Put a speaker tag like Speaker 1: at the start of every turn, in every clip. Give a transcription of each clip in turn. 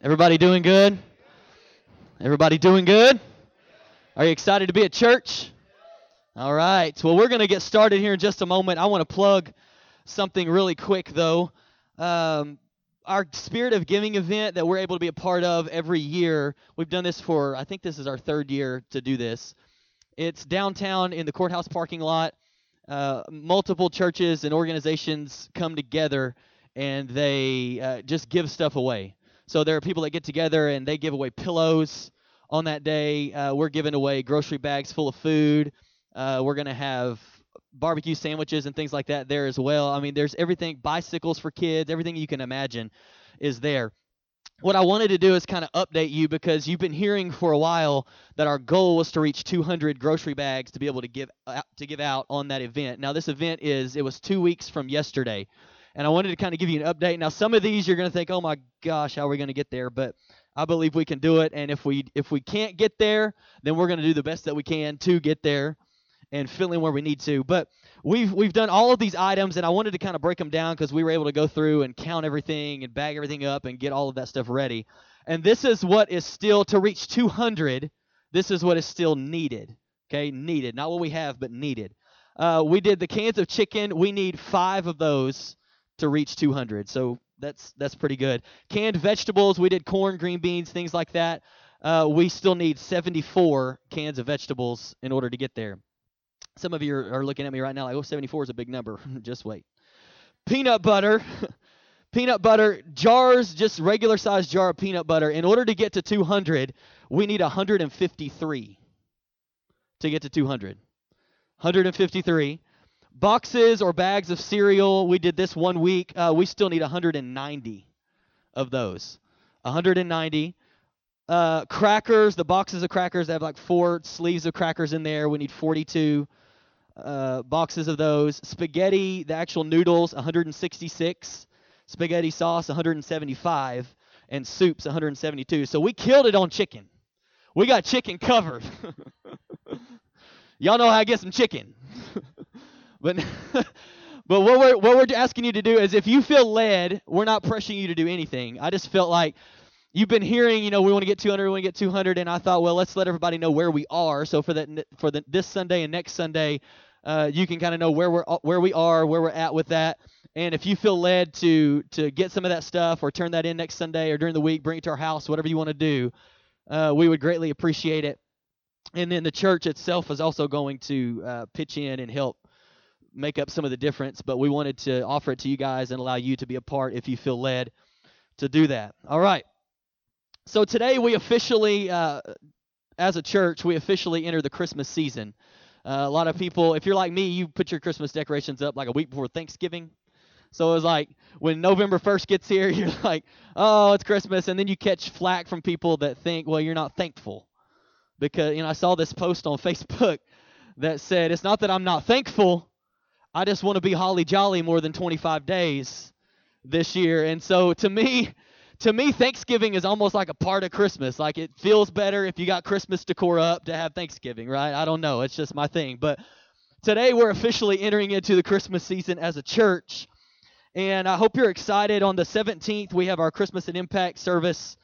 Speaker 1: Everybody doing good? Everybody doing good? Are you excited to be at church? All right. Well, we're going to get started here in just a moment. I want to plug something really quick, though. Um, our Spirit of Giving event that we're able to be a part of every year, we've done this for, I think this is our third year to do this. It's downtown in the courthouse parking lot. Uh, multiple churches and organizations come together and they uh, just give stuff away. So there are people that get together and they give away pillows on that day. Uh, we're giving away grocery bags full of food. Uh, we're going to have barbecue sandwiches and things like that there as well. I mean, there's everything bicycles for kids, everything you can imagine is there. What I wanted to do is kind of update you because you've been hearing for a while that our goal was to reach 200 grocery bags to be able to give out, to give out on that event. Now this event is it was 2 weeks from yesterday and I wanted to kind of give you an update. Now, some of these you're going to think, "Oh my gosh, how are we going to get there?" But I believe we can do it, and if we if we can't get there, then we're going to do the best that we can to get there and fill in where we need to. But we've we've done all of these items, and I wanted to kind of break them down because we were able to go through and count everything and bag everything up and get all of that stuff ready. And this is what is still to reach 200. This is what is still needed. Okay, needed, not what we have, but needed. Uh, we did the cans of chicken. We need five of those to reach 200. So that's that's pretty good. Canned vegetables, we did corn, green beans, things like that. Uh, we still need 74 cans of vegetables in order to get there. Some of you are, looking at me right now like, oh, 74 is a big number. just wait. Peanut butter. peanut butter jars, just regular sized jar of peanut butter. In order to get to 200, we need 153 to get to 200. 153 boxes or bags of cereal. We did this one week. Uh, we still need 190 of those. 190. Uh, crackers, the boxes of crackers, they have like four sleeves of crackers in there. We need 42 uh, boxes of those. Spaghetti, the actual noodles, 166. Spaghetti sauce, 175. And soups, 172. So we killed it on chicken. We got chicken covered. Y'all know how I get some chicken. But but what we're what we're asking you to do is if you feel led, we're not pressuring you to do anything. I just felt like you've been hearing, you know, we want to get 200, we want to get 200, and I thought, well, let's let everybody know where we are. So for that for the this Sunday and next Sunday, uh, you can kind of know where we're where we are, where we're at with that. And if you feel led to to get some of that stuff or turn that in next Sunday or during the week, bring it to our house, whatever you want to do, uh, we would greatly appreciate it. And then the church itself is also going to uh, pitch in and help make up some of the difference, but we wanted to offer it to you guys and allow you to be a part if you feel led to do that. All right. So today we officially, uh, as a church, we officially enter the Christmas season. Uh, a lot of people, if you're like me, you put your Christmas decorations up like a week before Thanksgiving. So it was like when November 1st gets here, you're like, oh, it's Christmas. And then you catch flack from people that think, well, you're not thankful. Because, you know, I saw this post on Facebook that said, it's not that I'm not thankful, I just want to be holly jolly more than 25 days this year. And so to me, to me, Thanksgiving is almost like a part of Christmas. Like it feels better if you got Christmas decor up to have Thanksgiving, right? I don't know. It's just my thing. But today we're officially entering into the Christmas season as a church. And I hope you're excited. On the 17th, we have our Christmas and Impact service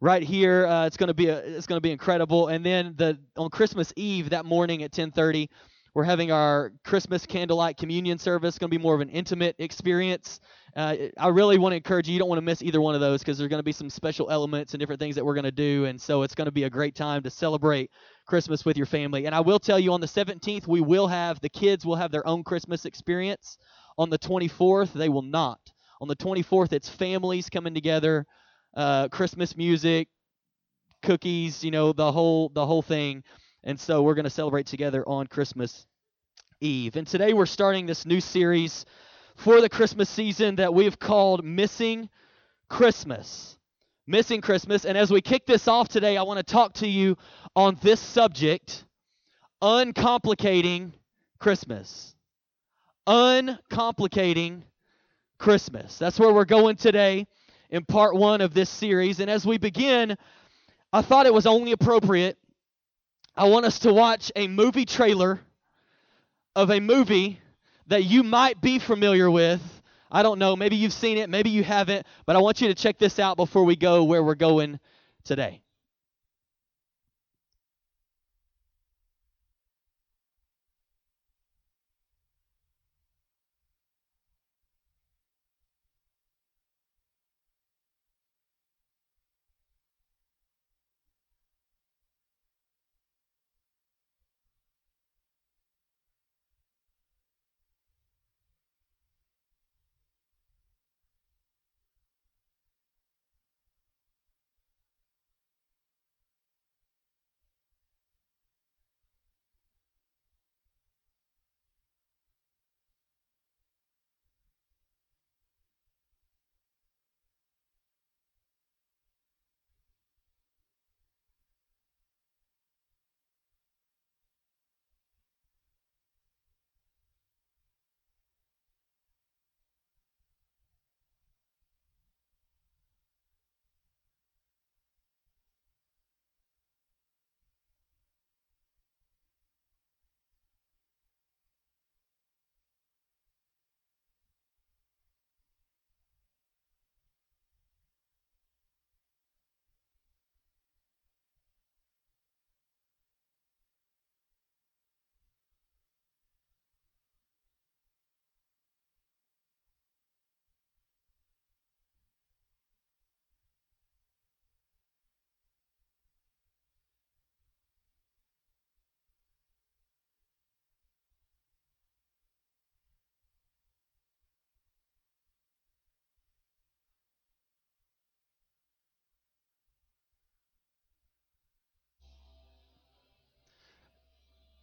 Speaker 1: right here. Uh, it's going to be a, it's to be incredible. And then the on Christmas Eve that morning at 10:30, we're having our Christmas candlelight communion service. Going to be more of an intimate experience. Uh, I really want to encourage you. You don't want to miss either one of those because there's going to be some special elements and different things that we're going to do. And so it's going to be a great time to celebrate Christmas with your family. And I will tell you on the 17th, we will have the kids will have their own Christmas experience. On the 24th, they will not. On the 24th, it's families coming together, uh, Christmas music, cookies, you know, the whole the whole thing. And so we're going to celebrate together on Christmas Eve. And today we're starting this new series for the Christmas season that we've called Missing Christmas. Missing Christmas. And as we kick this off today, I want to talk to you on this subject uncomplicating Christmas. Uncomplicating Christmas. That's where we're going today in part one of this series. And as we begin, I thought it was only appropriate I want us to watch a movie trailer of a movie that you might be familiar with. I don't know. Maybe you've seen it, maybe you haven't, but I want you to check this out before we go where we're going today.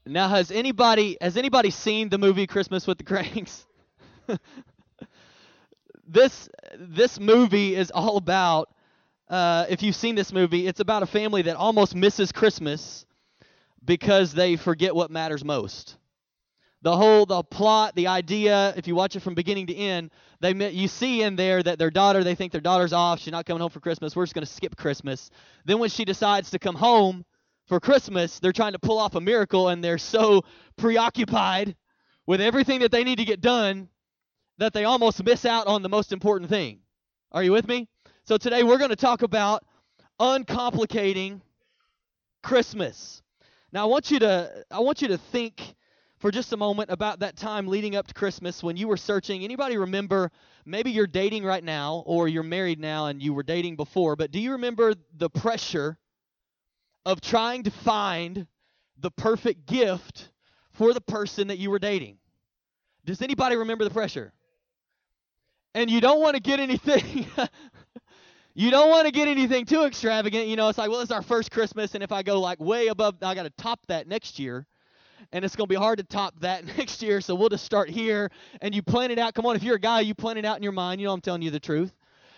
Speaker 1: Now, has anybody has anybody seen the movie Christmas with the Kranks? this this movie is all about. Uh, if you've seen this movie, it's about a family that almost misses Christmas because they forget what matters most. The whole the plot, the idea, if you watch it from beginning to end, they you see in there that their daughter, they think their daughter's off, she's not coming home for Christmas. We're just going to skip Christmas. Then when she decides to come home, for Christmas, they're trying to pull off a miracle and they're so preoccupied with everything that they need to get done that they almost miss out on the most important thing. Are you with me? So today we're going to talk about uncomplicating Christmas. Now I want you to I want you to think for just a moment about that time leading up to Christmas when you were searching. Anybody remember maybe you're dating right now or you're married now and you were dating before, but do you remember the pressure of trying to find the perfect gift for the person that you were dating. Does anybody remember the pressure? And you don't want to get anything you don't want to get anything too extravagant. You know, it's like, well, it's our first Christmas, and if I go like way above, I got to top that next year. And it's going to be hard to top that next year, so we'll just start here. And you plan it out. Come on, if you're a guy, you plan it out in your mind. You know, I'm telling you the truth.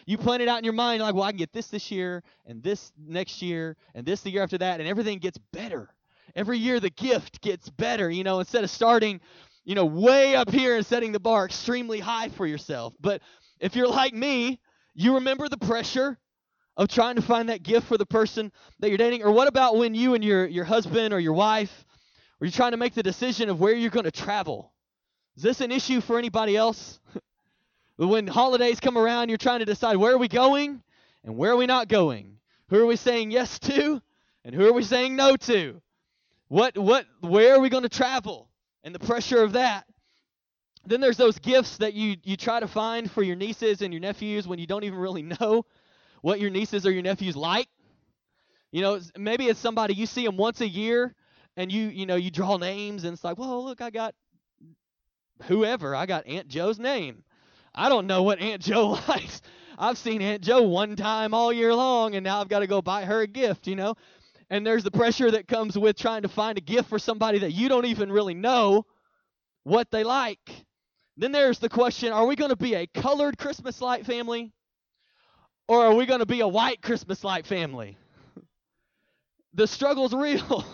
Speaker 1: You plan it out in your mind, like, well, I can get this this year, and this next year, and this the year after that, and everything gets better. Every year the gift gets better, you know, instead of starting, you know, way up here and setting the bar extremely high for yourself. But if you're like me, you remember the pressure of trying to find that gift for the person that you're dating? Or what about when you and your, your husband or your wife, or you're trying to make the decision of where you're going to travel? Is this an issue for anybody else? When holidays come around, you're trying to decide where are we going and where are we not going? Who are we saying yes to and who are we saying no to? What what where are we going to travel? And the pressure of that. Then there's those gifts that you you try to find for your nieces and your nephews when you don't even really know what your nieces or your nephews like. You know, maybe it's somebody you see them once a year and you you know you draw names and it's like, "Well, look, I got whoever. I got Aunt Joe's name." I don't know what Aunt Joe likes. I've seen Aunt Joe one time all year long, and now I've got to go buy her a gift, you know? And there's the pressure that comes with trying to find a gift for somebody that you don't even really know what they like. Then there's the question are we going to be a colored Christmas light family? Or are we going to be a white Christmas light family? the struggle's real.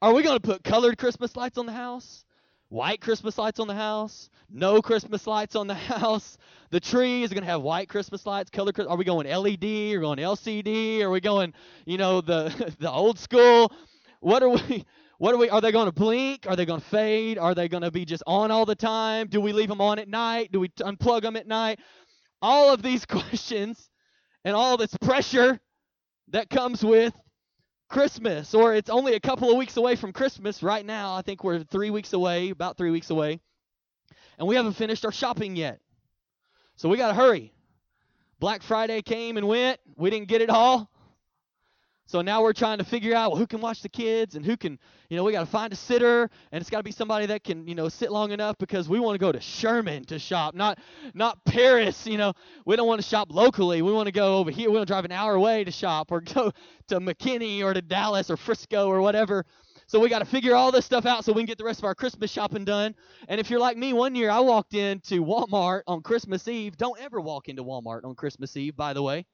Speaker 1: are we going to put colored Christmas lights on the house? White Christmas lights on the house, no Christmas lights on the house. The tree is going to have white Christmas lights, color. Are we going LED or going LCD? Are we going, you know, the the old school? What are we? What are we? Are they going to blink? Are they going to fade? Are they going to be just on all the time? Do we leave them on at night? Do we unplug them at night? All of these questions and all this pressure that comes with Christmas, or it's only a couple of weeks away from Christmas right now. I think we're three weeks away, about three weeks away, and we haven't finished our shopping yet. So we got to hurry. Black Friday came and went. We didn't get it all. So now we're trying to figure out well, who can watch the kids and who can, you know, we got to find a sitter and it's got to be somebody that can, you know, sit long enough because we want to go to Sherman to shop, not not Paris, you know. We don't want to shop locally. We want to go over here. We want to drive an hour away to shop or go to McKinney or to Dallas or Frisco or whatever. So we got to figure all this stuff out so we can get the rest of our Christmas shopping done. And if you're like me, one year I walked into Walmart on Christmas Eve. Don't ever walk into Walmart on Christmas Eve, by the way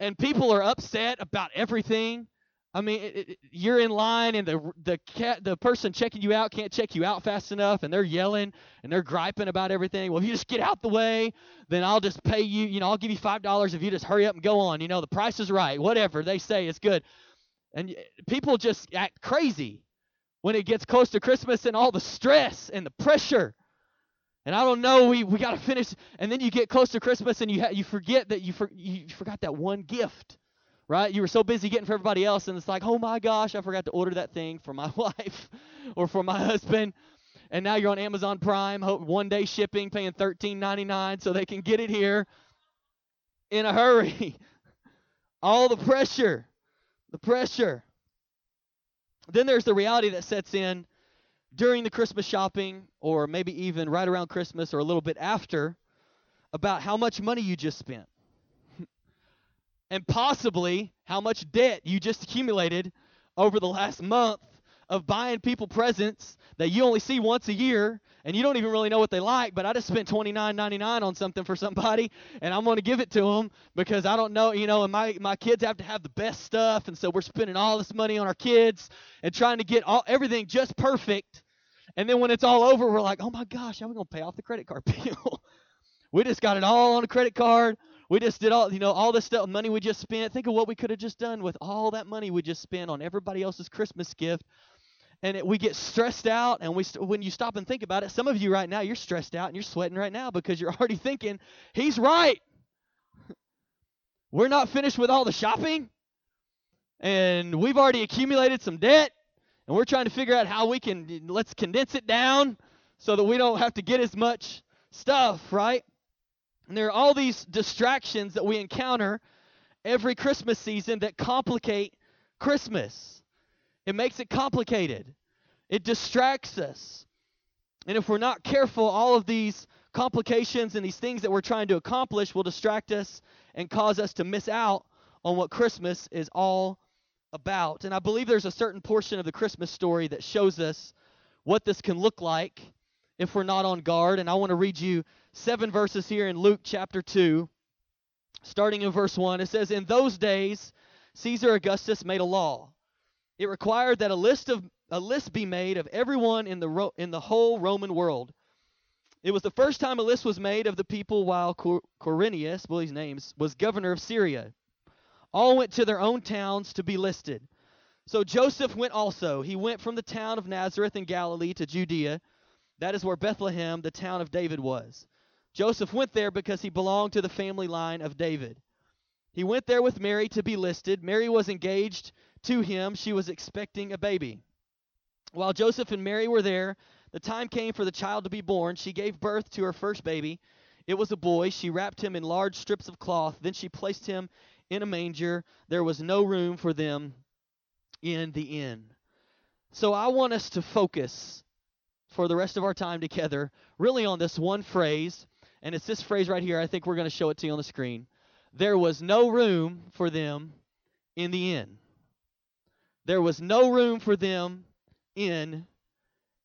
Speaker 1: and people are upset about everything. I mean, it, it, you're in line, and the the cat, the person checking you out can't check you out fast enough, and they're yelling and they're griping about everything. Well, if you just get out the way, then I'll just pay you. You know, I'll give you five dollars if you just hurry up and go on. You know, the price is right. Whatever they say is good, and people just act crazy when it gets close to Christmas and all the stress and the pressure and I don't know, we, we got to finish. And then you get close to Christmas and you, ha- you forget that you, for- you forgot that one gift, right? You were so busy getting for everybody else, and it's like, oh my gosh, I forgot to order that thing for my wife or for my husband. And now you're on Amazon Prime, one day shipping, paying $13.99 so they can get it here in a hurry. All the pressure, the pressure. Then there's the reality that sets in during the Christmas shopping, or maybe even right around Christmas or a little bit after, about how much money you just spent. and possibly how much debt you just accumulated over the last month of buying people presents that you only see once a year and you don't even really know what they like but i just spent $29.99 on something for somebody and i'm going to give it to them because i don't know you know and my, my kids have to have the best stuff and so we're spending all this money on our kids and trying to get all everything just perfect. And then when it's all over we're like oh my gosh how are we going to pay off the credit card bill? We just got it all on a credit card. We just did all you know all this stuff money we just spent. Think of what we could have just done with all that money we just spent on everybody else's christmas gift and it, we get stressed out and we st- when you stop and think about it some of you right now you're stressed out and you're sweating right now because you're already thinking he's right. We're not finished with all the shopping and we've already accumulated some debt and we're trying to figure out how we can let's condense it down so that we don't have to get as much stuff right? And there are all these distractions that we encounter every christmas season that complicate christmas it makes it complicated. It distracts us. And if we're not careful, all of these complications and these things that we're trying to accomplish will distract us and cause us to miss out on what Christmas is all about. And I believe there's a certain portion of the Christmas story that shows us what this can look like if we're not on guard. And I want to read you seven verses here in Luke chapter 2, starting in verse 1. It says, In those days, Caesar Augustus made a law it required that a list of a list be made of everyone in the Ro- in the whole Roman world. It was the first time a list was made of the people while Quir- Quirinius, well his names, was governor of Syria. All went to their own towns to be listed. So Joseph went also. He went from the town of Nazareth in Galilee to Judea. That is where Bethlehem, the town of David, was. Joseph went there because he belonged to the family line of David. He went there with Mary to be listed. Mary was engaged to him, she was expecting a baby. While Joseph and Mary were there, the time came for the child to be born. She gave birth to her first baby. It was a boy. She wrapped him in large strips of cloth. Then she placed him in a manger. There was no room for them in the inn. So I want us to focus for the rest of our time together really on this one phrase. And it's this phrase right here. I think we're going to show it to you on the screen. There was no room for them in the inn. There was no room for them in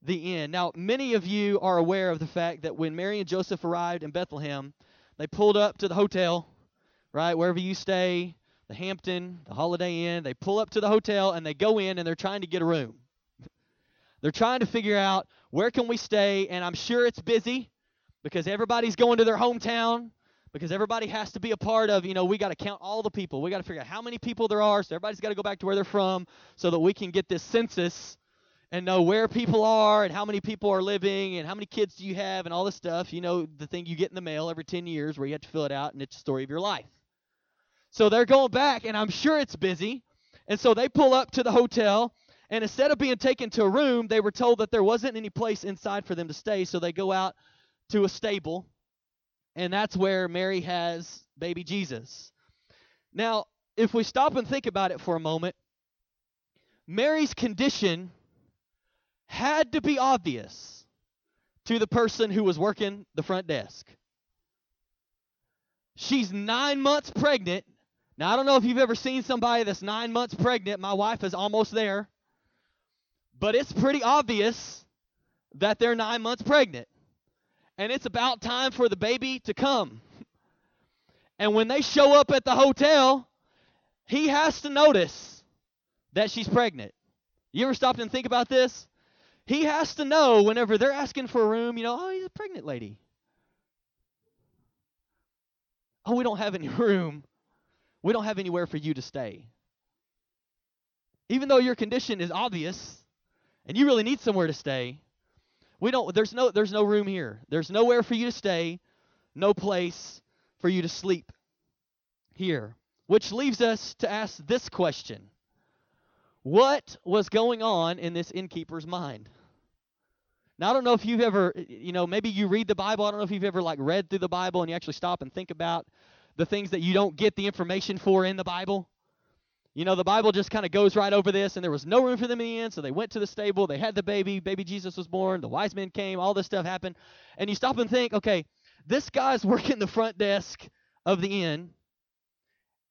Speaker 1: the inn. Now, many of you are aware of the fact that when Mary and Joseph arrived in Bethlehem, they pulled up to the hotel, right? Wherever you stay, the Hampton, the Holiday Inn, they pull up to the hotel and they go in and they're trying to get a room. they're trying to figure out where can we stay, and I'm sure it's busy because everybody's going to their hometown because everybody has to be a part of, you know, we got to count all the people. We got to figure out how many people there are. So everybody's got to go back to where they're from so that we can get this census and know where people are and how many people are living and how many kids do you have and all this stuff. You know, the thing you get in the mail every 10 years where you have to fill it out and it's the story of your life. So they're going back, and I'm sure it's busy. And so they pull up to the hotel, and instead of being taken to a room, they were told that there wasn't any place inside for them to stay. So they go out to a stable, and that's where Mary has baby Jesus. Now, if we stop and think about it for a moment, Mary's condition had to be obvious to the person who was working the front desk. She's nine months pregnant. Now, I don't know if you've ever seen somebody that's nine months pregnant. My wife is almost there. But it's pretty obvious that they're nine months pregnant. And it's about time for the baby to come. And when they show up at the hotel, he has to notice that she's pregnant. You ever stopped and think about this? He has to know whenever they're asking for a room, you know, oh, he's a pregnant lady. Oh, we don't have any room. We don't have anywhere for you to stay. Even though your condition is obvious and you really need somewhere to stay, we don't there's no there's no room here. There's nowhere for you to stay, no place for you to sleep here. Which leaves us to ask this question What was going on in this innkeeper's mind? Now, I don't know if you've ever, you know, maybe you read the Bible. I don't know if you've ever, like, read through the Bible and you actually stop and think about the things that you don't get the information for in the Bible. You know, the Bible just kind of goes right over this, and there was no room for them in the end, so they went to the stable. They had the baby. Baby Jesus was born. The wise men came. All this stuff happened. And you stop and think, okay, this guy's working the front desk of the inn,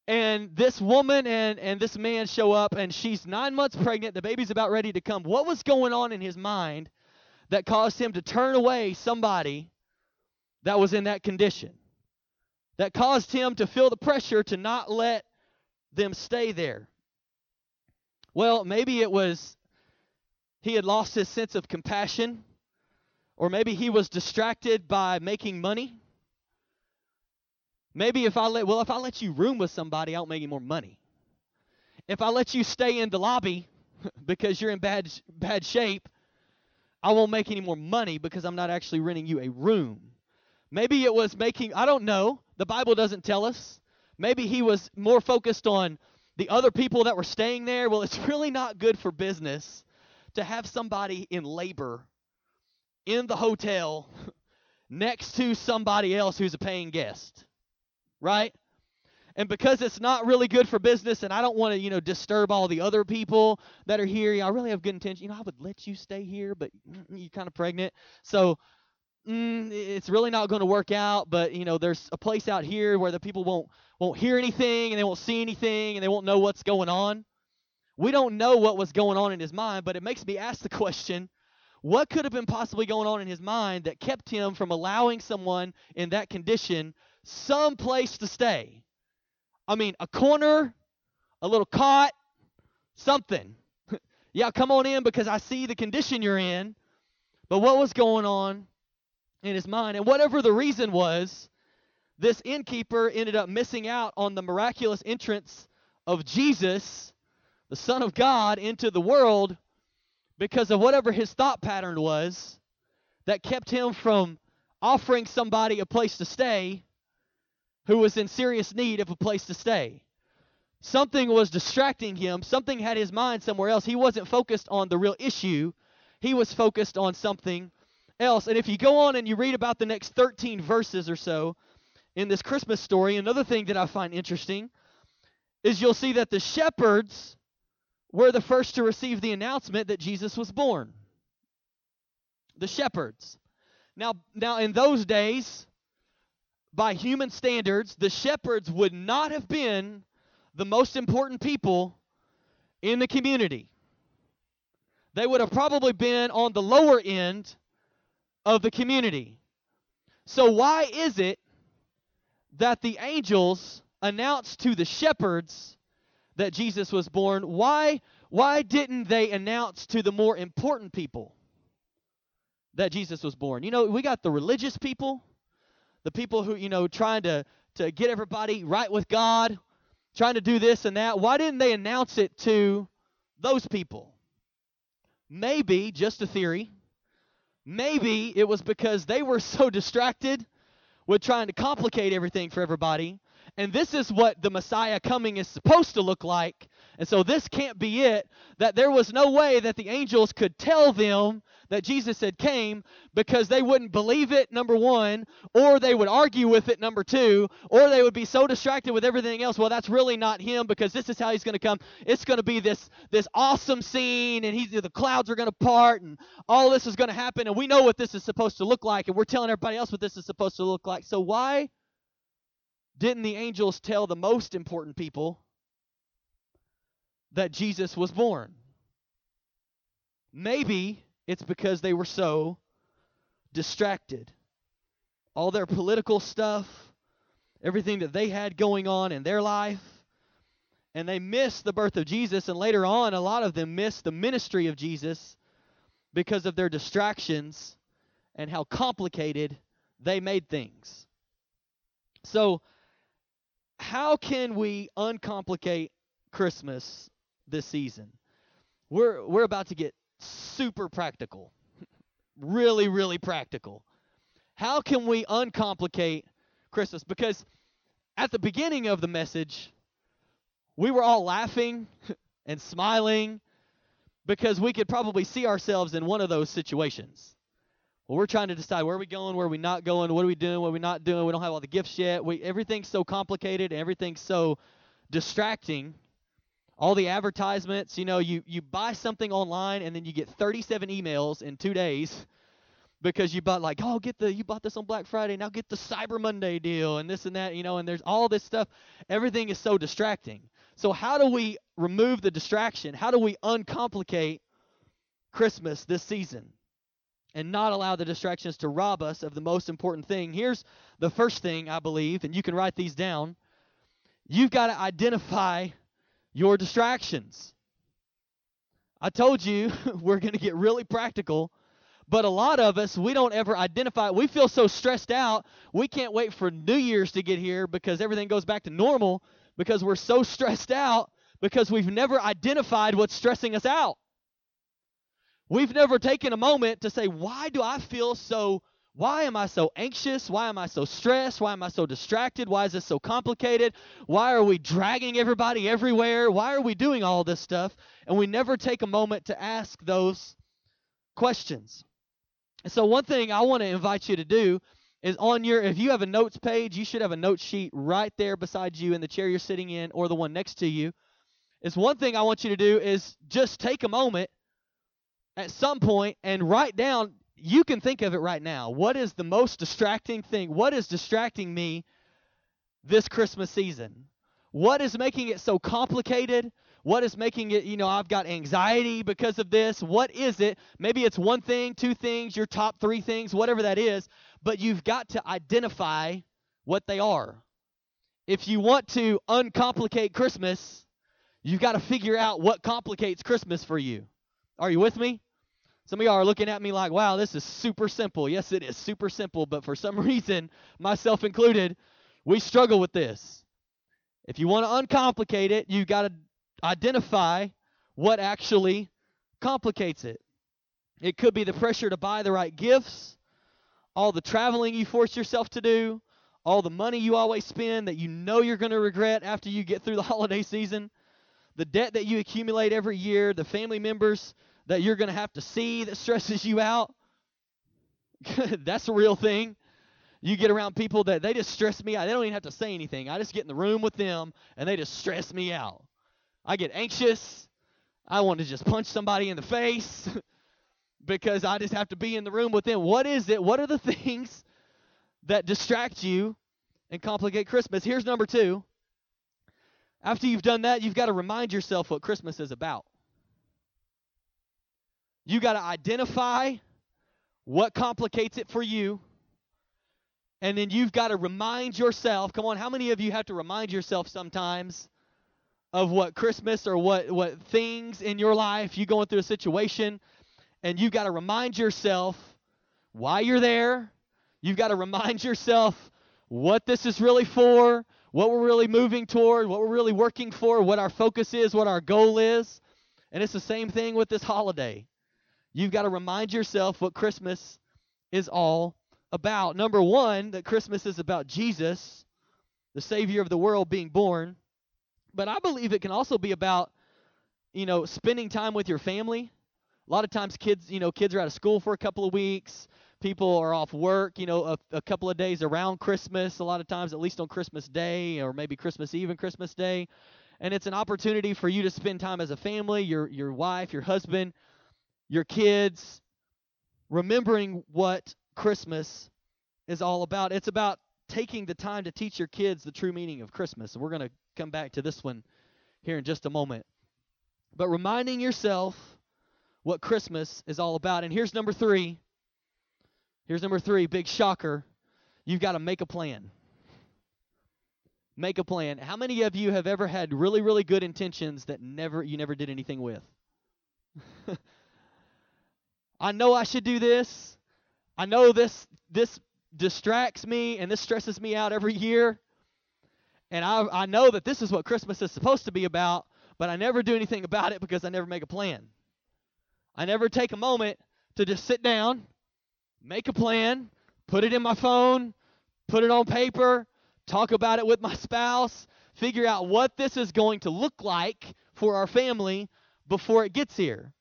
Speaker 1: and this woman and, and this man show up, and she's nine months pregnant. The baby's about ready to come. What was going on in his mind that caused him to turn away somebody that was in that condition? That caused him to feel the pressure to not let them stay there? Well, maybe it was he had lost his sense of compassion, or maybe he was distracted by making money. Maybe if I let well, if I let you room with somebody, I don't make any more money. If I let you stay in the lobby because you're in bad bad shape, I won't make any more money because I'm not actually renting you a room. Maybe it was making I don't know. The Bible doesn't tell us. Maybe he was more focused on the other people that were staying there. Well, it's really not good for business to have somebody in labor in the hotel next to somebody else who's a paying guest right? And because it's not really good for business, and I don't want to, you know, disturb all the other people that are here. I really have good intention. You know, I would let you stay here, but mm, mm, you're kind of pregnant, so mm, it's really not going to work out. But you know, there's a place out here where the people won't won't hear anything, and they won't see anything, and they won't know what's going on. We don't know what was going on in his mind, but it makes me ask the question: What could have been possibly going on in his mind that kept him from allowing someone in that condition some place to stay. I mean, a corner, a little cot, something. yeah, come on in because I see the condition you're in. But what was going on in his mind? And whatever the reason was, this innkeeper ended up missing out on the miraculous entrance of Jesus, the Son of God, into the world because of whatever his thought pattern was that kept him from offering somebody a place to stay who was in serious need of a place to stay. Something was distracting him. Something had his mind somewhere else. He wasn't focused on the real issue, he was focused on something else. And if you go on and you read about the next 13 verses or so in this Christmas story, another thing that I find interesting is you'll see that the shepherds were the first to receive the announcement that Jesus was born. The shepherds. Now, now in those days, by human standards, the shepherds would not have been the most important people in the community. They would have probably been on the lower end of the community. So, why is it that the angels announced to the shepherds that Jesus was born? Why, why didn't they announce to the more important people that Jesus was born? You know, we got the religious people the people who, you know, trying to, to get everybody right with God, trying to do this and that, why didn't they announce it to those people? maybe, just a theory, maybe it was because they were so distracted with trying to complicate everything for everybody. And this is what the Messiah coming is supposed to look like. And so this can't be it. That there was no way that the angels could tell them that Jesus had came because they wouldn't believe it, number one, or they would argue with it, number two, or they would be so distracted with everything else. Well, that's really not him because this is how he's going to come. It's going to be this this awesome scene, and he's the clouds are going to part, and all this is going to happen, and we know what this is supposed to look like, and we're telling everybody else what this is supposed to look like. So why didn't the angels tell the most important people that Jesus was born? Maybe it's because they were so distracted. All their political stuff, everything that they had going on in their life, and they missed the birth of Jesus. And later on, a lot of them missed the ministry of Jesus because of their distractions and how complicated they made things. So, how can we uncomplicate Christmas this season? We're we're about to get super practical. really, really practical. How can we uncomplicate Christmas? Because at the beginning of the message, we were all laughing and smiling because we could probably see ourselves in one of those situations. Well, we're trying to decide where are we going, where are we not going, what are we doing, what are we not doing. We don't have all the gifts yet. We, everything's so complicated everything's so distracting. All the advertisements you know you you buy something online and then you get 37 emails in two days because you bought like oh get the you bought this on black friday. Now get the cyber monday deal and this and that you know and there's all this stuff. Everything is so distracting. So how do we remove the distraction? How do we uncomplicate christmas this season and not allow the distractions to rob us of the most important thing here's the first thing i believe and you can write these down you've got to identify your distractions. I told you we're going to get really practical, but a lot of us, we don't ever identify. We feel so stressed out, we can't wait for New Year's to get here because everything goes back to normal because we're so stressed out because we've never identified what's stressing us out. We've never taken a moment to say, why do I feel so why am I so anxious? Why am I so stressed? Why am I so distracted? Why is this so complicated? Why are we dragging everybody everywhere? Why are we doing all this stuff? And we never take a moment to ask those questions. So, one thing I want to invite you to do is on your, if you have a notes page, you should have a note sheet right there beside you in the chair you're sitting in or the one next to you. Is one thing I want you to do is just take a moment at some point and write down you can think of it right now. What is the most distracting thing? What is distracting me this Christmas season? What is making it so complicated? What is making it, you know, I've got anxiety because of this? What is it? Maybe it's one thing, two things, your top three things, whatever that is, but you've got to identify what they are. If you want to uncomplicate Christmas, you've got to figure out what complicates Christmas for you. Are you with me? Some of y'all are looking at me like, wow, this is super simple. Yes, it is super simple, but for some reason, myself included, we struggle with this. If you want to uncomplicate it, you've got to identify what actually complicates it. It could be the pressure to buy the right gifts, all the traveling you force yourself to do, all the money you always spend that you know you're going to regret after you get through the holiday season, the debt that you accumulate every year, the family members that you're going to have to see that stresses you out. That's a real thing. You get around people that they just stress me out. They don't even have to say anything. I just get in the room with them and they just stress me out. I get anxious. I want to just punch somebody in the face because I just have to be in the room with them. What is it? What are the things that distract you and complicate Christmas? Here's number two. After you've done that, you've got to remind yourself what Christmas is about. You got to identify what complicates it for you. And then you've got to remind yourself. Come on, how many of you have to remind yourself sometimes of what Christmas or what, what things in your life you going through a situation and you've got to remind yourself why you're there. You've got to remind yourself what this is really for, what we're really moving toward, what we're really working for, what our focus is, what our goal is. And it's the same thing with this holiday. You've got to remind yourself what Christmas is all about. Number one, that Christmas is about Jesus, the Savior of the world, being born. But I believe it can also be about, you know, spending time with your family. A lot of times, kids, you know, kids are out of school for a couple of weeks. People are off work, you know, a, a couple of days around Christmas. A lot of times, at least on Christmas Day or maybe Christmas Eve and Christmas Day, and it's an opportunity for you to spend time as a family, your your wife, your husband, your kids, remembering what Christmas is all about. It's about taking the time to teach your kids the true meaning of Christmas. And we're going to come back to this one here in just a moment. But reminding yourself what Christmas is all about. And here's number three. Here's number three, big shocker. You've got to make a plan. Make a plan. How many of you have ever had really, really good intentions that never you never did anything with? I know I should do this. I know this this distracts me and this stresses me out every year. And I, I know that this is what Christmas is supposed to be about, but I never do anything about it because I never make a plan. I never take a moment to just sit down, make a plan, put it in my phone, put it on paper, talk about it with my spouse, figure out what this is going to look like for our family before it gets here.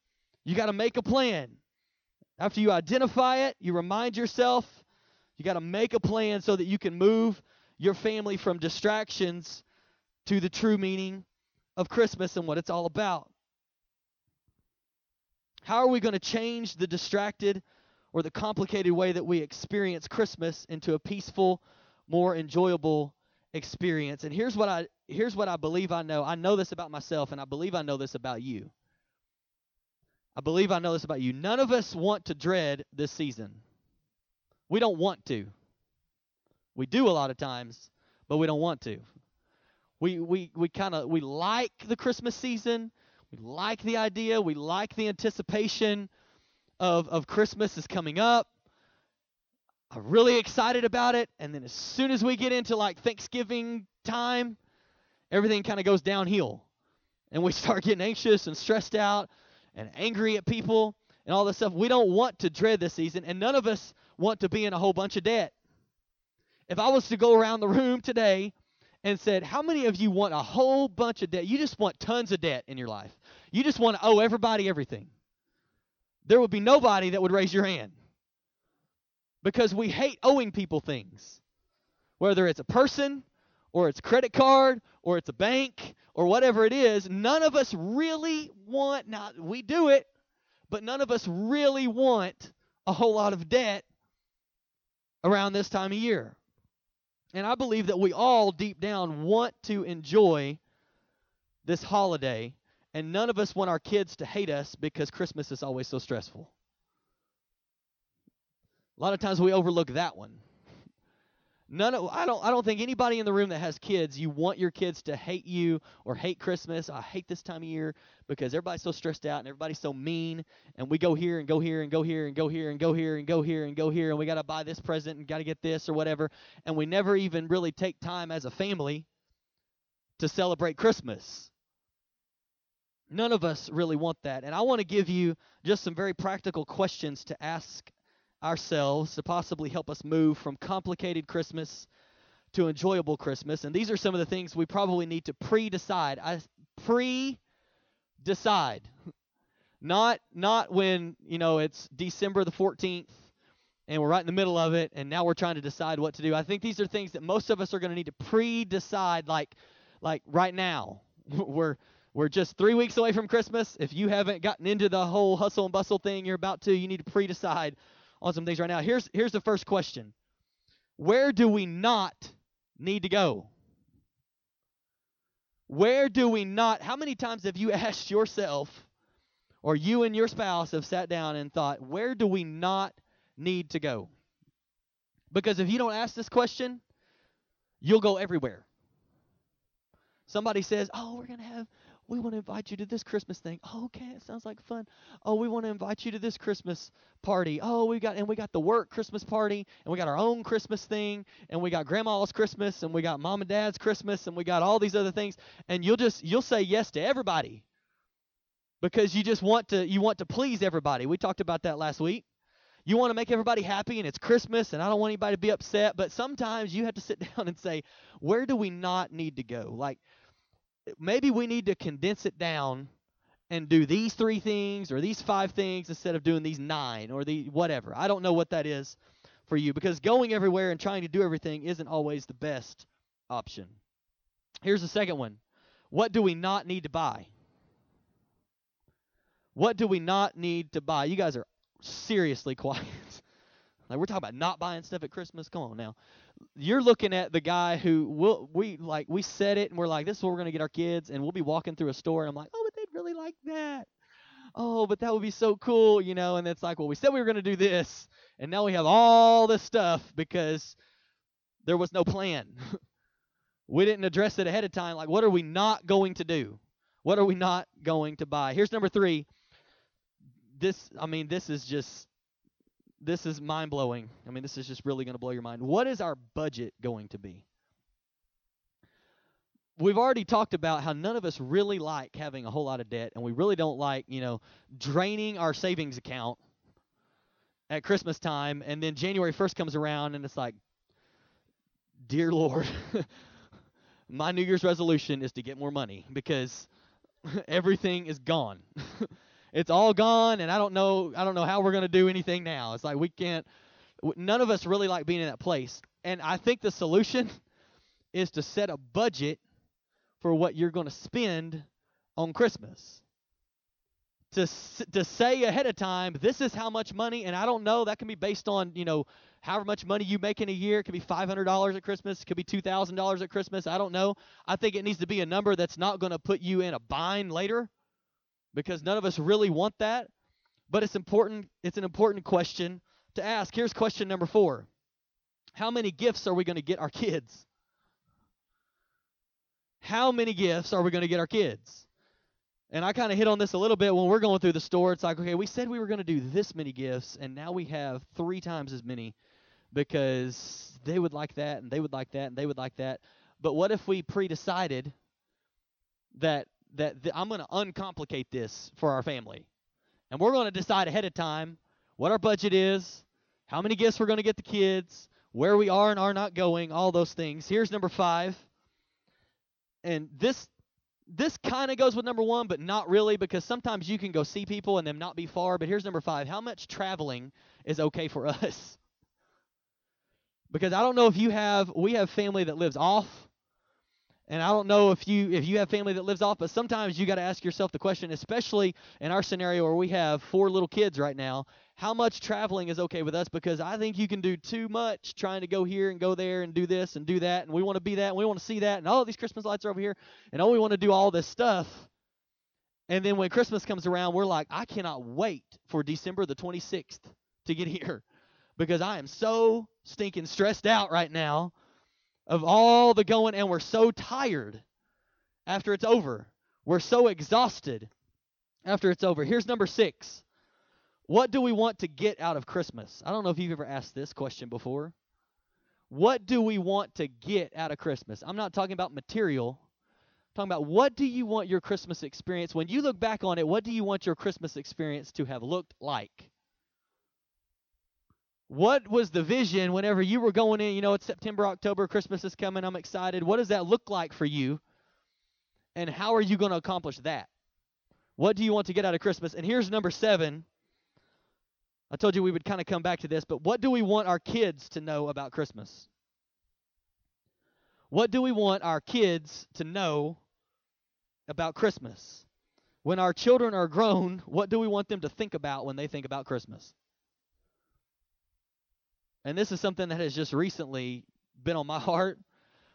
Speaker 1: You got to make a plan. After you identify it, you remind yourself you got to make a plan so that you can move your family from distractions to the true meaning of Christmas and what it's all about. How are we going to change the distracted or the complicated way that we experience Christmas into a peaceful, more enjoyable experience? And here's what I here's what I believe I know. I know this about myself and I believe I know this about you. I believe I know this about you. None of us want to dread this season. We don't want to. We do a lot of times, but we don't want to. We we we kind of we like the Christmas season. We like the idea. We like the anticipation of of Christmas is coming up. I'm really excited about it. And then as soon as we get into like Thanksgiving time, everything kind of goes downhill. And we start getting anxious and stressed out and angry at people and all this stuff. We don't want to dread this season, and none of us want to be in a whole bunch of debt. If I was to go around the room today and said, How many of you want a whole bunch of debt? You just want tons of debt in your life. You just want to owe everybody everything. There would be nobody that would raise your hand. Because we hate owing people things. Whether it's a person, or it's credit card, or it's a bank, or whatever it is, none of us really want, now we do it, but none of us really want a whole lot of debt around this time of year. And I believe that we all deep down want to enjoy this holiday, and none of us want our kids to hate us because Christmas is always so stressful. A lot of times we overlook that one. None of I don't I don't think anybody in the room that has kids, you want your kids to hate you or hate Christmas. I hate this time of year because everybody's so stressed out and everybody's so mean and we go here and go here and go here and go here and go here and go here and go here and we got to buy this present and got to get this or whatever and we never even really take time as a family to celebrate Christmas. None of us really want that. And I want to give you just some very practical questions to ask ourselves to possibly help us move from complicated Christmas to enjoyable Christmas. And these are some of the things we probably need to pre-decide. I pre-decide. Not not when, you know, it's December the 14th and we're right in the middle of it and now we're trying to decide what to do. I think these are things that most of us are going to need to pre-decide like like right now. we're we're just 3 weeks away from Christmas. If you haven't gotten into the whole hustle and bustle thing you're about to, you need to pre-decide on some things right now. Here's here's the first question. Where do we not need to go? Where do we not? How many times have you asked yourself or you and your spouse have sat down and thought, where do we not need to go? Because if you don't ask this question, you'll go everywhere. Somebody says, "Oh, we're going to have we want to invite you to this Christmas thing. Oh, okay, it sounds like fun. Oh, we want to invite you to this Christmas party. Oh, we got and we got the work Christmas party, and we got our own Christmas thing, and we got grandma's Christmas, and we got mom and dad's Christmas, and we got all these other things. And you'll just you'll say yes to everybody. because you just want to you want to please everybody. We talked about that last week. You want to make everybody happy and it's Christmas and I don't want anybody to be upset, but sometimes you have to sit down and say, where do we not need to go? Like maybe we need to condense it down and do these three things or these five things instead of doing these nine or the whatever. I don't know what that is for you because going everywhere and trying to do everything isn't always the best option. Here's the second one. What do we not need to buy? What do we not need to buy? You guys are seriously quiet. like we're talking about not buying stuff at Christmas. Come on now. You're looking at the guy who will we like we said it and we're like this is what we're gonna get our kids and we'll be walking through a store and I'm like oh but they'd really like that. Oh but that would be so cool you know and it's like well we said we were gonna do this and now we have all this stuff because there was no plan. we didn't address it ahead of time like what are we not going to do? What are we not going to buy? Here's number three this I mean this is just this is mind blowing. I mean this is just really going to blow your mind. What is our budget going to be? We've already talked about how none of us really like having a whole lot of debt and we really don't like, you know, draining our savings account at Christmas time and then January 1st comes around and it's like dear lord my new year's resolution is to get more money because everything is gone it's all gone and i don't know i don't know how we're going to do anything now. It's like we can't none of us really like being in that place. And i think the solution is to set a budget for what you're going to spend on christmas. To to say ahead of time this is how much money and i don't know that can be based on you know however much money you make in a year. It could be $500 at christmas it could be $2000 at christmas i don't know. I think it needs to be a number that's not going to put you in a bind later because none of us really want that. But it's important, it's an important question to ask. Here's question number 4. How many gifts are we going to get our kids? How many gifts are we going to get our kids? And I kind of hit on this a little bit when we're going through the store. It's like, okay, we said we were going to do this many gifts, and now we have three times as many because they would like that, and they would like that, and they would like that. But what if we pre decided that that th- I'm going to uncomplicate this for our family. And we're going to decide ahead of time what our budget is, how many gifts we're going to get the kids, where we are and are not going, all those things. Here's number 5. And this this kind of goes with number 1 but not really because sometimes you can go see people and them not be far, but here's number 5. How much traveling is okay for us? because I don't know if you have we have family that lives off and I don't know if you if you have family that lives off, but sometimes you got to ask yourself the question, especially in our scenario where we have four little kids right now, how much traveling is okay with us because I think you can do too much trying to go here and go there and do this and do that and we want to be that and we want to see that and all these Christmas lights are over here and oh we want to do all this stuff. And then when Christmas comes around, we're like, I cannot wait for December the 26th to get here because I am so stinking stressed out right now of all the going, and we're so tired after it's over. We're so exhausted after it's over. Here's number six. What do we want to get out of Christmas? I don't know if you've ever asked this question before. What do we want to get out of Christmas? I'm not talking about material. I'm talking about what do you want your Christmas experience when you look back on it, what do you want your Christmas experience to have looked like? What was the vision whenever you were going in? You know, it's September, October, Christmas is coming. I'm excited. What does that look like for you? And how are you going to accomplish that? What do you want to get out of Christmas? And here's number seven. I told you we would kind of come back to this, but what do we want our kids to know about Christmas? What do we want our kids to know about Christmas? When our children are grown, what do we want them to think about when they think about Christmas? And this is something that has just recently been on my heart.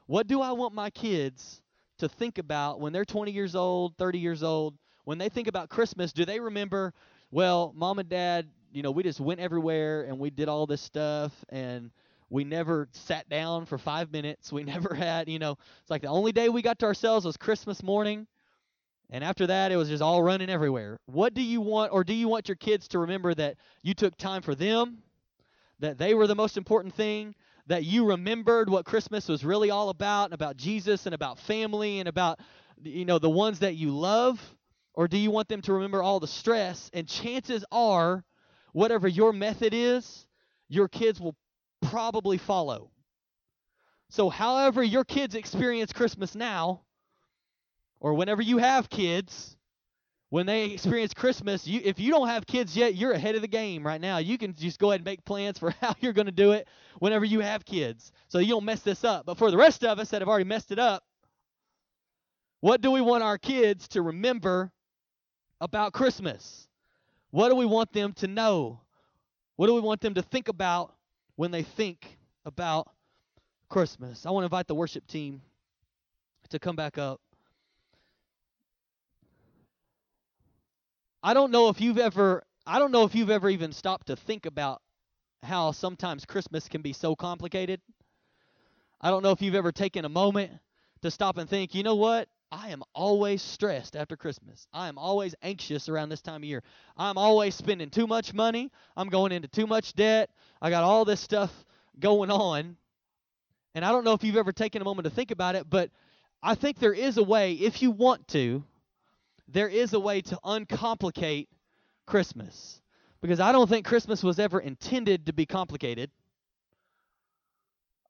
Speaker 1: What do I want my kids to think about when they're 20 years old, 30 years old? When they think about Christmas, do they remember, well, mom and dad, you know, we just went everywhere and we did all this stuff and we never sat down for five minutes. We never had, you know, it's like the only day we got to ourselves was Christmas morning. And after that, it was just all running everywhere. What do you want, or do you want your kids to remember that you took time for them, that they were the most important thing, that you remembered what Christmas was really all about, about Jesus and about family and about you know the ones that you love? Or do you want them to remember all the stress? And chances are, whatever your method is, your kids will probably follow. So, however your kids experience Christmas now, or whenever you have kids, when they experience Christmas, you if you don't have kids yet, you're ahead of the game right now. You can just go ahead and make plans for how you're going to do it whenever you have kids. So you don't mess this up. But for the rest of us that have already messed it up, what do we want our kids to remember about Christmas? What do we want them to know? What do we want them to think about when they think about Christmas? I want to invite the worship team to come back up. I don't know if you've ever I don't know if you've ever even stopped to think about how sometimes Christmas can be so complicated. I don't know if you've ever taken a moment to stop and think, you know what? I am always stressed after Christmas. I am always anxious around this time of year. I'm always spending too much money. I'm going into too much debt. I got all this stuff going on. And I don't know if you've ever taken a moment to think about it, but I think there is a way, if you want to, there is a way to uncomplicate Christmas. Because I don't think Christmas was ever intended to be complicated.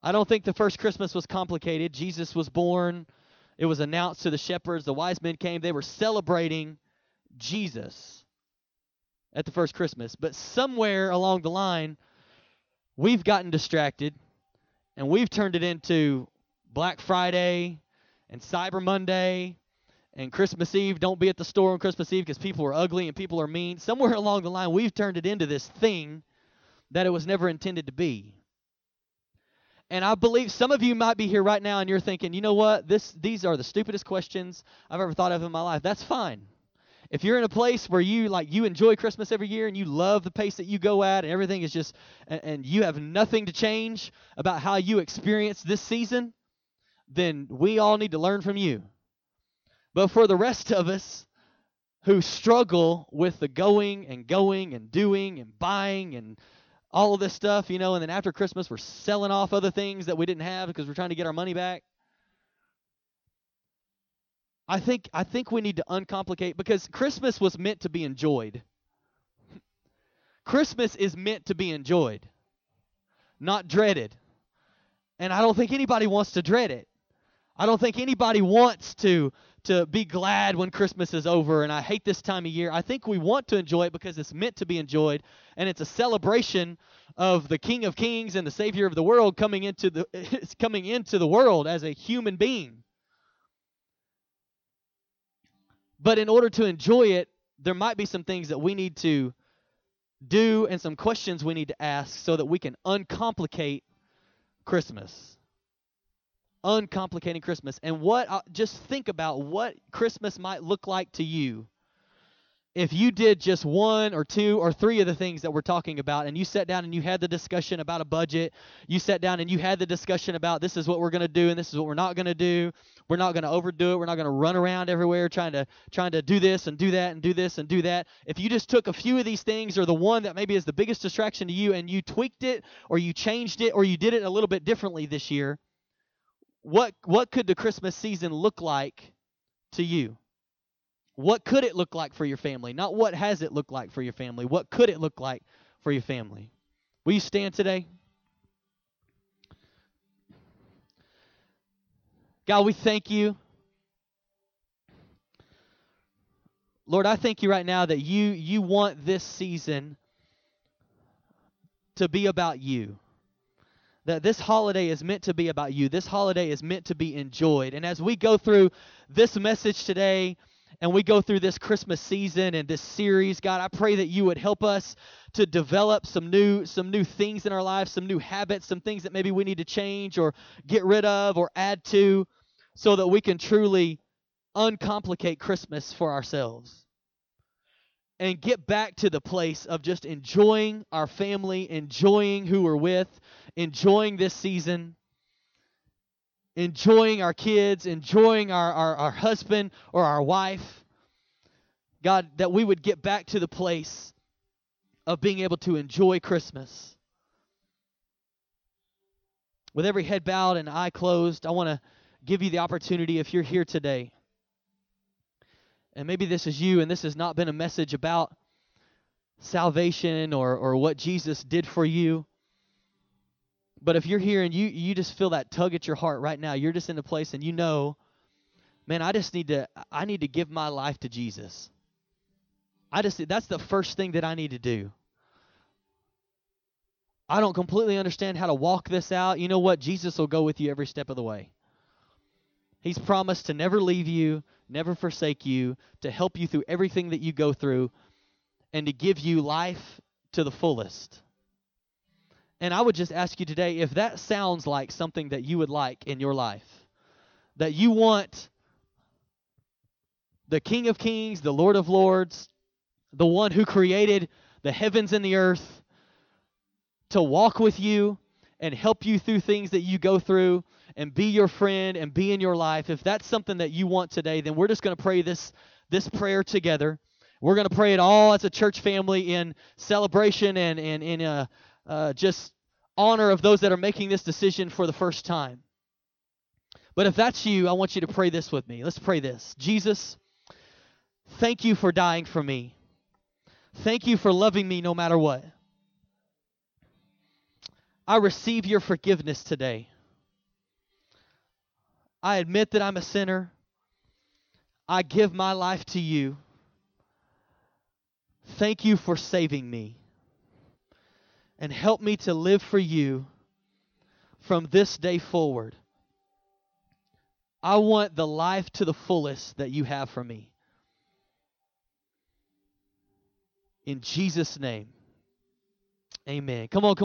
Speaker 1: I don't think the first Christmas was complicated. Jesus was born, it was announced to the shepherds, the wise men came, they were celebrating Jesus at the first Christmas. But somewhere along the line, we've gotten distracted and we've turned it into Black Friday and Cyber Monday and Christmas Eve, don't be at the store on Christmas Eve because people are ugly and people are mean. Somewhere along the line, we've turned it into this thing that it was never intended to be. And I believe some of you might be here right now and you're thinking, you know what? This these are the stupidest questions I've ever thought of in my life. That's fine. If you're in a place where you like you enjoy Christmas every year and you love the pace that you go at and everything is just and, and you have nothing to change about how you experience this season, then we all need to learn from you. But for the rest of us who struggle with the going and going and doing and buying and all of this stuff, you know, and then after Christmas we're selling off other things that we didn't have because we're trying to get our money back. I think I think we need to uncomplicate because Christmas was meant to be enjoyed. Christmas is meant to be enjoyed, not dreaded. And I don't think anybody wants to dread it. I don't think anybody wants to to be glad when Christmas is over and I hate this time of year. I think we want to enjoy it because it's meant to be enjoyed and it's a celebration of the King of Kings and the Savior of the world coming into the coming into the world as a human being. But in order to enjoy it, there might be some things that we need to do and some questions we need to ask so that we can uncomplicate Christmas uncomplicating Christmas. And what uh, just think about what Christmas might look like to you if you did just one or two or three of the things that we're talking about and you sat down and you had the discussion about a budget, you sat down and you had the discussion about this is what we're going to do and this is what we're not going to do. We're not going to overdo it. We're not going to run around everywhere trying to trying to do this and do that and do this and do that. If you just took a few of these things or the one that maybe is the biggest distraction to you and you tweaked it or you changed it or you did it a little bit differently this year, what what could the Christmas season look like to you? What could it look like for your family? Not what has it looked like for your family. What could it look like for your family? Will you stand today? God, we thank you. Lord, I thank you right now that you you want this season to be about you that this holiday is meant to be about you. This holiday is meant to be enjoyed. And as we go through this message today and we go through this Christmas season and this series, God, I pray that you would help us to develop some new some new things in our lives, some new habits, some things that maybe we need to change or get rid of or add to so that we can truly uncomplicate Christmas for ourselves and get back to the place of just enjoying our family, enjoying who we're with, enjoying this season, enjoying our kids, enjoying our, our, our husband or our wife. God, that we would get back to the place of being able to enjoy Christmas. With every head bowed and eye closed, I want to give you the opportunity if you're here today and maybe this is you, and this has not been a message about salvation or, or what Jesus did for you. But if you're here and you, you just feel that tug at your heart right now, you're just in a place and you know, man, I just need to I need to give my life to Jesus. I just that's the first thing that I need to do. I don't completely understand how to walk this out. You know what? Jesus will go with you every step of the way. He's promised to never leave you, never forsake you, to help you through everything that you go through, and to give you life to the fullest. And I would just ask you today if that sounds like something that you would like in your life, that you want the King of Kings, the Lord of Lords, the one who created the heavens and the earth, to walk with you and help you through things that you go through and be your friend and be in your life, if that's something that you want today, then we're just going to pray this this prayer together. We're going to pray it all as a church family in celebration and and in uh, uh, just honor of those that are making this decision for the first time. But if that's you, I want you to pray this with me. Let's pray this. Jesus, thank you for dying for me. Thank you for loving me no matter what. I receive your forgiveness today. I admit that I'm a sinner. I give my life to you. Thank you for saving me. And help me to live for you from this day forward. I want the life to the fullest that you have for me. In Jesus' name, amen. Come on. Come